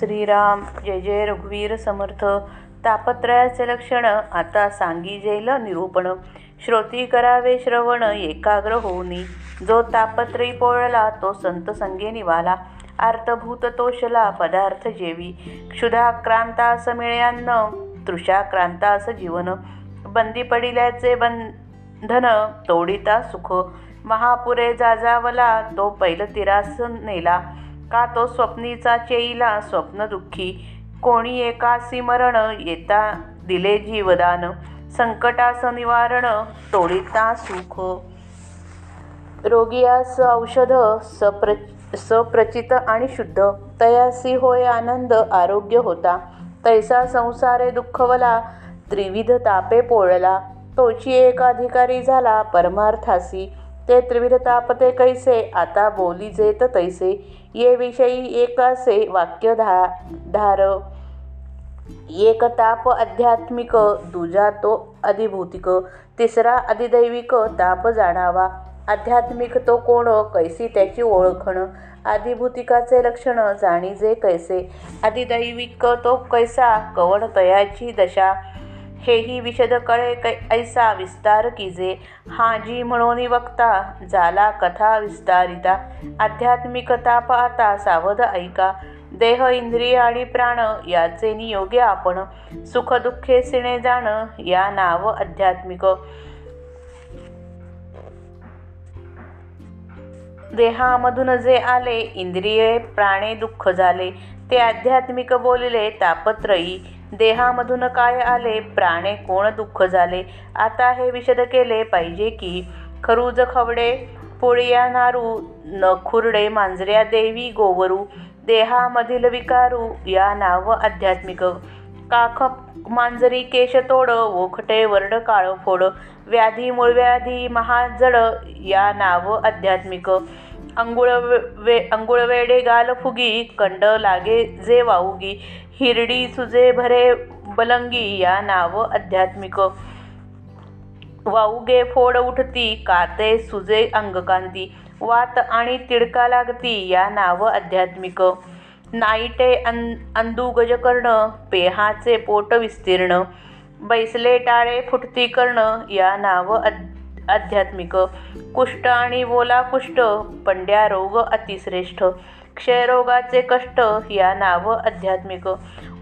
श्रीराम जय जय रघुवीर समर्थ. तापत्रयाचे लक्षण आता सांगिजेल निरूपण. श्रोती करावे श्रवण एकाग्र होऊनी. जो तापत्रयी पोळला तो संत संगे निवाला. आर्तभूत तोषला पदार्थ जेवी. क्षुधाक्रांतास मिळ्यान्न असं जीवन. बंदी पडिल्याचे बंधन तोडिता सुख. महापुरे जाजावला तो पैल तिरास नेला. का तो स्वप्नीचा चेईला स्वप्न दुःखी कोणी एकासी मरण येता दिले जीवदान? संकटास निवारण तोडिता सुख. रोगियास औषध सप्र सप्रचित आणि शुद्ध. तयासी होय आनंद आरोग्य होता. तैसा संसारे दुःखवला त्रिविध तापे पोळला. तोची एक अधिकारी झाला परमार्थासी. ते त्रिविध तापते कैसे आता बोली जेत तैसे ये विषयी एकासे वाक्य धा धार. एक ताप आध्यात्मिक दुजा तो अधिभूतिक तिसरा अधिदैविक ताप जाणावा. आध्यात्मिक तो कोण कैसी त्याची ओळखण. आधिभूतिकाचे लक्षण जाणीजे कैसे. अधिदैविक तो कैसा कवण तयाची दशा. हेही विशद कळे कै ऐसा विस्तार कीजे. हाजी म्हणून वक्ता झाला कथा विस्तारिता. आध्यात्मिकता पाहता आता सावध ऐका. देह इंद्रिय आणि प्राण याचे नियोग्य आपण. सुख दुःखे सिणे जाण या नाव आध्यात्मिक. देहामधून जे आले इंद्रिये प्राणे दुःख झाले. ते आध्यात्मिक बोलले तापत्रयी. देहामधून काय आले? प्राणे कोण दुःख झाले? आता हे विशद केले पाहिजे की खरूज खवडे पोळिया नारू नखुरडे मांजऱ्या देवी गोवरू देहामधील विकारू या नाव आध्यात्मिक. काख मांजरी केशतोड ओखटे वरड काळ फोड व्याधी मूळव्याधी महाजड या नाव आध्यात्मिक. अंगुळ वे अंघुळवेडे गाल फुगी कंड लागे जे वाऊगी हिरडी सुजे भरे बलंगी या नाव आध्यात्मिक वाऊगे फोड उठती काते सुजे अंगकांती वात आणि तिडका लागती या नाव आध्यात्मिक नाईटे अं अंदू गजकर्ण पेहाचे पोट विस्तीर्ण बैसले टाळे फुटती कर्ण या नाव आध्यात्मिक कुष्ठ आणि बोला कुष्ठ पंड्या रोग अतिश्रेष्ठ क्षयरोगाचे कष्ट या नाव आध्यात्मिक.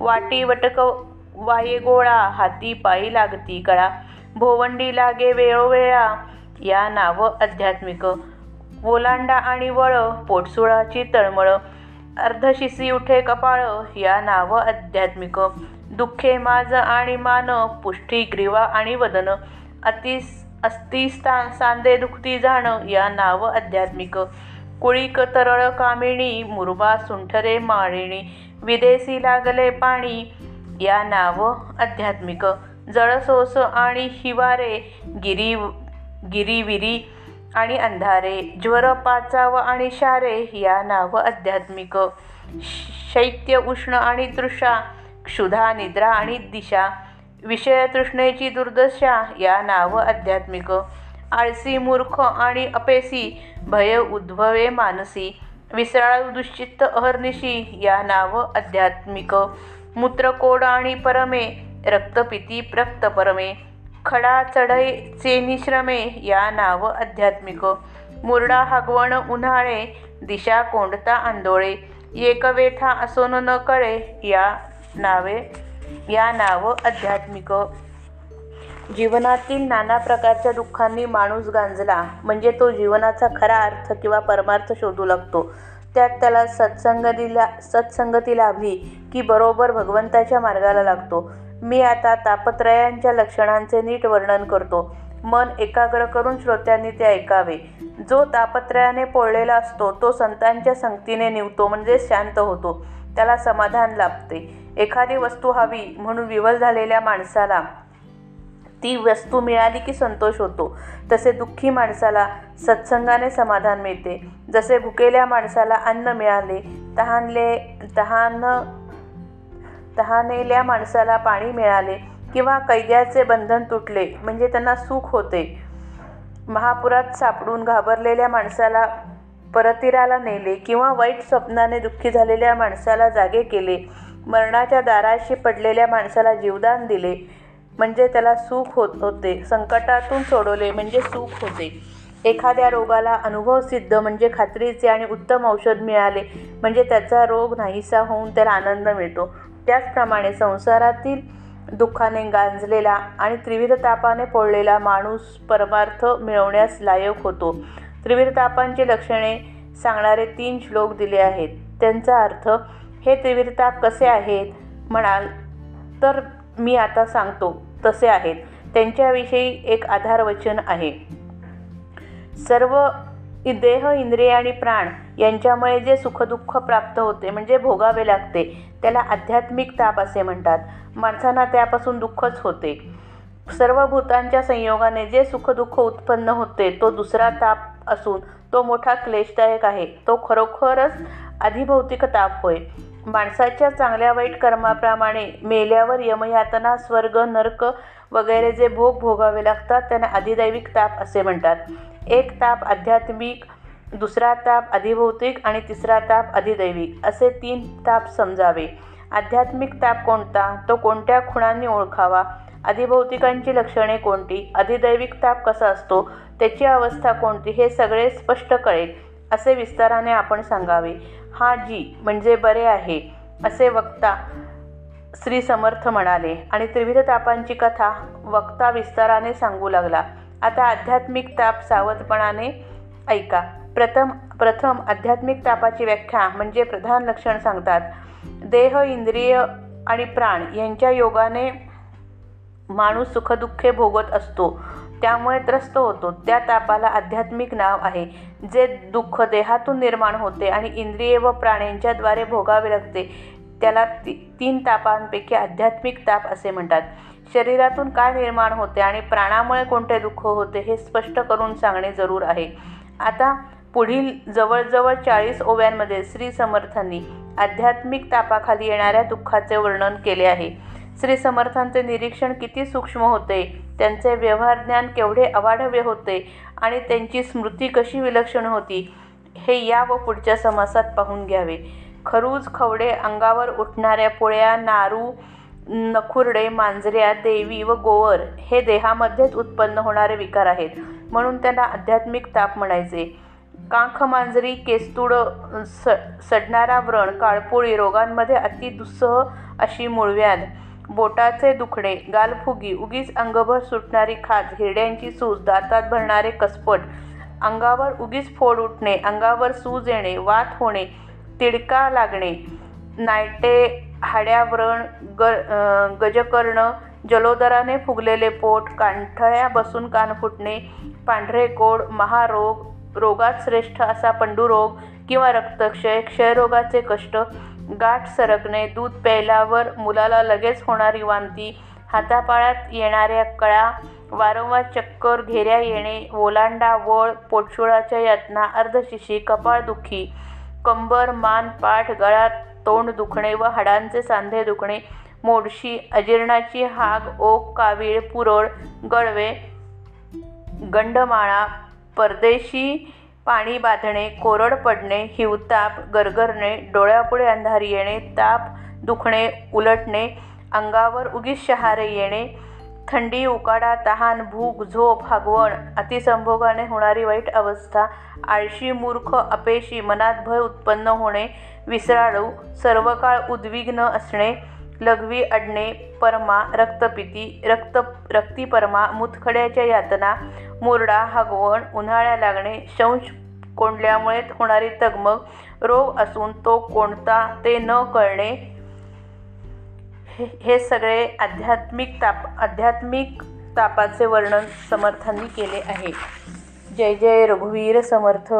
वाटी वटक वाये गोळा हाती पायी लागती कळा भोवंडी लागे वेळोवेळा या नाव आध्यात्मिक. ओलांडा आणि वळ पोटसुळाची तळमळ अर्धशिसी उठे कपाळ या नाव आध्यात्मिक. दुःखे माज आणि मान पुष्टी ग्रीवा आणि वदन अतिस अस्ति सांदे दुखती जाणं या नाव आध्यात्मिक. कुळीक तरळ कामिणी मुरबा सुंठरे माळिणी विदेशी लागले पाणी या नाव आध्यात्मिक. जळसोस आणि हिवारे गिरी गिरीविरी आणि अंधारे ज्वर पाचाव आणि शारे या नाव आध्यात्मिक. शैत्य उष्ण आणि तृषा क्षुधा निद्रा आणि दिशा विषय तृष्णेची दुर्दशा या नाव आध्यात्मिक. आळसी मूर्ख आणि अपेसी भय उद्भवे मानसी विसराळू दुश्चित्त अहर्निशी या नाव आध्यात्मिक. मूत्रकोड आणि परमे रक्तपिती रक्त परमे खडा चढई चेनिश्रमे या नाव आध्यात्मिक. मुरडा हगवण उन्हाळे दिशा कोंडता आंदोळे एकवेथा असोन न कळे या नावे या नाव आध्यात्मिक. जीवनातील नाना प्रकारच्या दुःखांनी माणूस गांजला. म्हणजे तो जीवनाचा खरा अर्थ किंवा परमार्थ शोधू लागतो. त्यात त्याला सत्संगतीला सत्संगती लाभली की बरोबर भगवंताच्या मार्गाला लागतो. मी आता तापत्रयांच्या लक्षणांचे नीट वर्णन करतो. मन एकाग्र करून श्रोत्यांनी ते ऐकावे. जो तापत्रयाने पोळलेला असतो तो संतांच्या संगतीने निवतो म्हणजे शांत होतो. त्याला समाधान लाभते. एखादी वस्तू हवी म्हणून विवल झालेल्या माणसाला ती वस्तू मिळाली की संतोष होतो. तसे दुःखी माणसाला सत्संगाने समाधान मिळते. जसे भुकेल्या माणसाला अन्न मिळाले तहानले तहान तहानेल्या माणसाला पाणी मिळाले किंवा कैद्याचे बंधन तुटले म्हणजे त्यांना सुख होते. महापुरात सापडून घाबरलेल्या माणसाला परतीराला नेले किंवा वाईट स्वप्नाने दुःखी झालेल्या माणसाला जागे केले. मरणाच्या दाराशी पडलेल्या माणसाला जीवदान दिले. म्हणजे त्याला सुख होत होते. संकटातून सोडवले म्हणजे सुख होते. एखाद्या रोगाला अनुभव सिद्ध म्हणजे खात्रीचे आणि उत्तम औषध मिळाले म्हणजे त्याचा रोग नाहीसा होऊन त्याला आनंद मिळतो. त्याचप्रमाणे संसारातील दुःखाने गांजलेला आणि त्रिविध तापाने पोळलेला माणूस परमार्थ मिळवण्यास लायक होतो. त्रिविरतापांची लक्षणे सांगणारे तीन श्लोक दिले आहेत. त्यांचा अर्थ हे त्रिविरताप कसे आहेत? म्हणाल तर मी आता सांगतो तसे आहेत. त्यांच्याविषयी एक आधारवचन आहे. सर्व देह इंद्रिय आणि प्राण यांच्यामुळे जे सुखदुःख प्राप्त होते म्हणजे भोगावे लागते त्याला आध्यात्मिक ताप असे म्हणतात. माणसांना त्यापासून दुःखच होते. सर्व भूतांच्या संयोगाने जे सुखदुःख उत्पन्न होते तो दुसरा ताप असून तो मोठा क्लेशदायक आहे. तो खरोखरच अधिभौतिक ताप होय. माणसाच्या चांगल्या वाईट कर्माप्रमाणे मेल्यावर यमयातना स्वर्ग नर्क वगैरे जे भोग भोगावे लागतात त्यांना अधिदैविक ताप असे म्हणतात. एक ताप आध्यात्मिक दुसरा ताप अधिभौतिक आणि तिसरा ताप अधिदैविक असे तीन ताप समजावे. आध्यात्मिक ताप कोणता? तो कोणत्या खुणांनी ओळखावा? अधिभौतिकांची लक्षणे कोणती? अधिदैविक ताप कसा असतो? त्याची अवस्था कोणती? हे सगळे स्पष्ट कळेल असे विस्ताराने आपण सांगावे. हा जी म्हणजे बरे आहे असे वक्ता श्री समर्थ म्हणाले. आणि त्रिविध तापांची कथा वक्ता विस्ताराने सांगू लागला. आता आध्यात्मिक ताप सावधपणाने ऐका. प्रथम प्रथम आध्यात्मिक तापाची व्याख्या म्हणजे प्रधान लक्षण सांगतात. देह इंद्रिय आणि प्राण यांच्या योगाने माणूस सुखदुःखे भोगत असतो. त्यामुळे त्रस्त होतो. त्या तापाला आध्यात्मिक नाव आहे जे दुःख देहातून निर्माण होते आणि इंद्रिय व प्राण्यांच्याद्वारे भोगावे लागते. त्याला ती तीन तापांपैकी आध्यात्मिक ताप असे म्हणतात. शरीरातून काय निर्माण होते आणि प्राणामुळे कोणते दुःख होते हे स्पष्ट करून सांगणे जरूर आहे. आता पुढील जवळजवळ चाळीस ओव्यांमध्ये श्री समर्थांनी आध्यात्मिक तापाखाली येणाऱ्या दुःखाचे वर्णन केले आहे. श्री समर्थांचे निरीक्षण किती सूक्ष्म होते? त्यांचे व्यवहार ज्ञान केवढे अवाढव्य होते? आणि त्यांची स्मृती कशी विलक्षण होती? हे या व पुढच्या समासात पाहून घ्यावे. खरूज खवडे अंगावर उठणाऱ्या पोळ्या नारू नखुरडे मांजऱ्या देवी व गोवर हे देहामध्येच उत्पन्न होणारे विकार आहेत म्हणून त्यांना आध्यात्मिक ताप म्हणायचे. कांख मांजरी केस्तुड स सडणारा व्रण काळपोळी रोगांमध्ये अति दुस्सह अशी मूळव्याध. बोटाचे दुखणे गालफुगी उगीच अंगभर सुटणारी खाज हिरड्यांची सूज दातात भरणारे कसपट अंगावर उगीच फोड उठणे अंगावर सूज येणे वात होणे तिडका लागणे नायटे हाड्याव्रण ग गजकर्ण जलोदराने फुगलेले पोट कांठळ्या बसून कान फुटणे पांढरे कोड महारोग रोगात श्रेष्ठ असा पंडुरोग किंवा रक्तक्षय क्षयरोगाचे कष्ट गाठ सरकणे दूध प्यायल्यावर मुलाला लगेच होणारी वांती हातापाळ्यात येणाऱ्या कळा वारंवार चक्कर घेऱ्या येणे ओलांडा वळ पोटशुळाच्या यातना अर्धशिशी कपाळदुखी कंबर मान पाठ गळा तोंड दुखणे व हाडांचे सांधे दुखणे मोडशी अजीर्णाची हाग ओक कावीळ पुरळ गळवे गंडमाळा परदेशी पाणी बांधणे कोरड पडणे हिवताप गरगरणे डोळ्यापुढे अंधारी येणे ताप दुखणे उलटणे अंगावर उगीच शहारे येणे थंडी उकाडा तहान भूक झोप हगवण अतिसंभोगाने होणारी वाईट अवस्था आळशी मूर्ख अपेशी मनात भय उत्पन्न होणे विसराळू सर्व काळ उद्विग्न असणे लघवी अडणे परमा रक्तपिती रक्त रक्तीपरमा मुतखड्याच्या यातना मुरडा हगवण उन्हाळ्या लागणे शंश कोंडल्यामुळे होणारी तगमग रोग असून तो कोणता ते न कळणे हे सगळे आध्यात्मिक ताप आध्यात्मिक तापाचे वर्णन समर्थांनी केले आहे. जय जय रघुवीर समर्थ.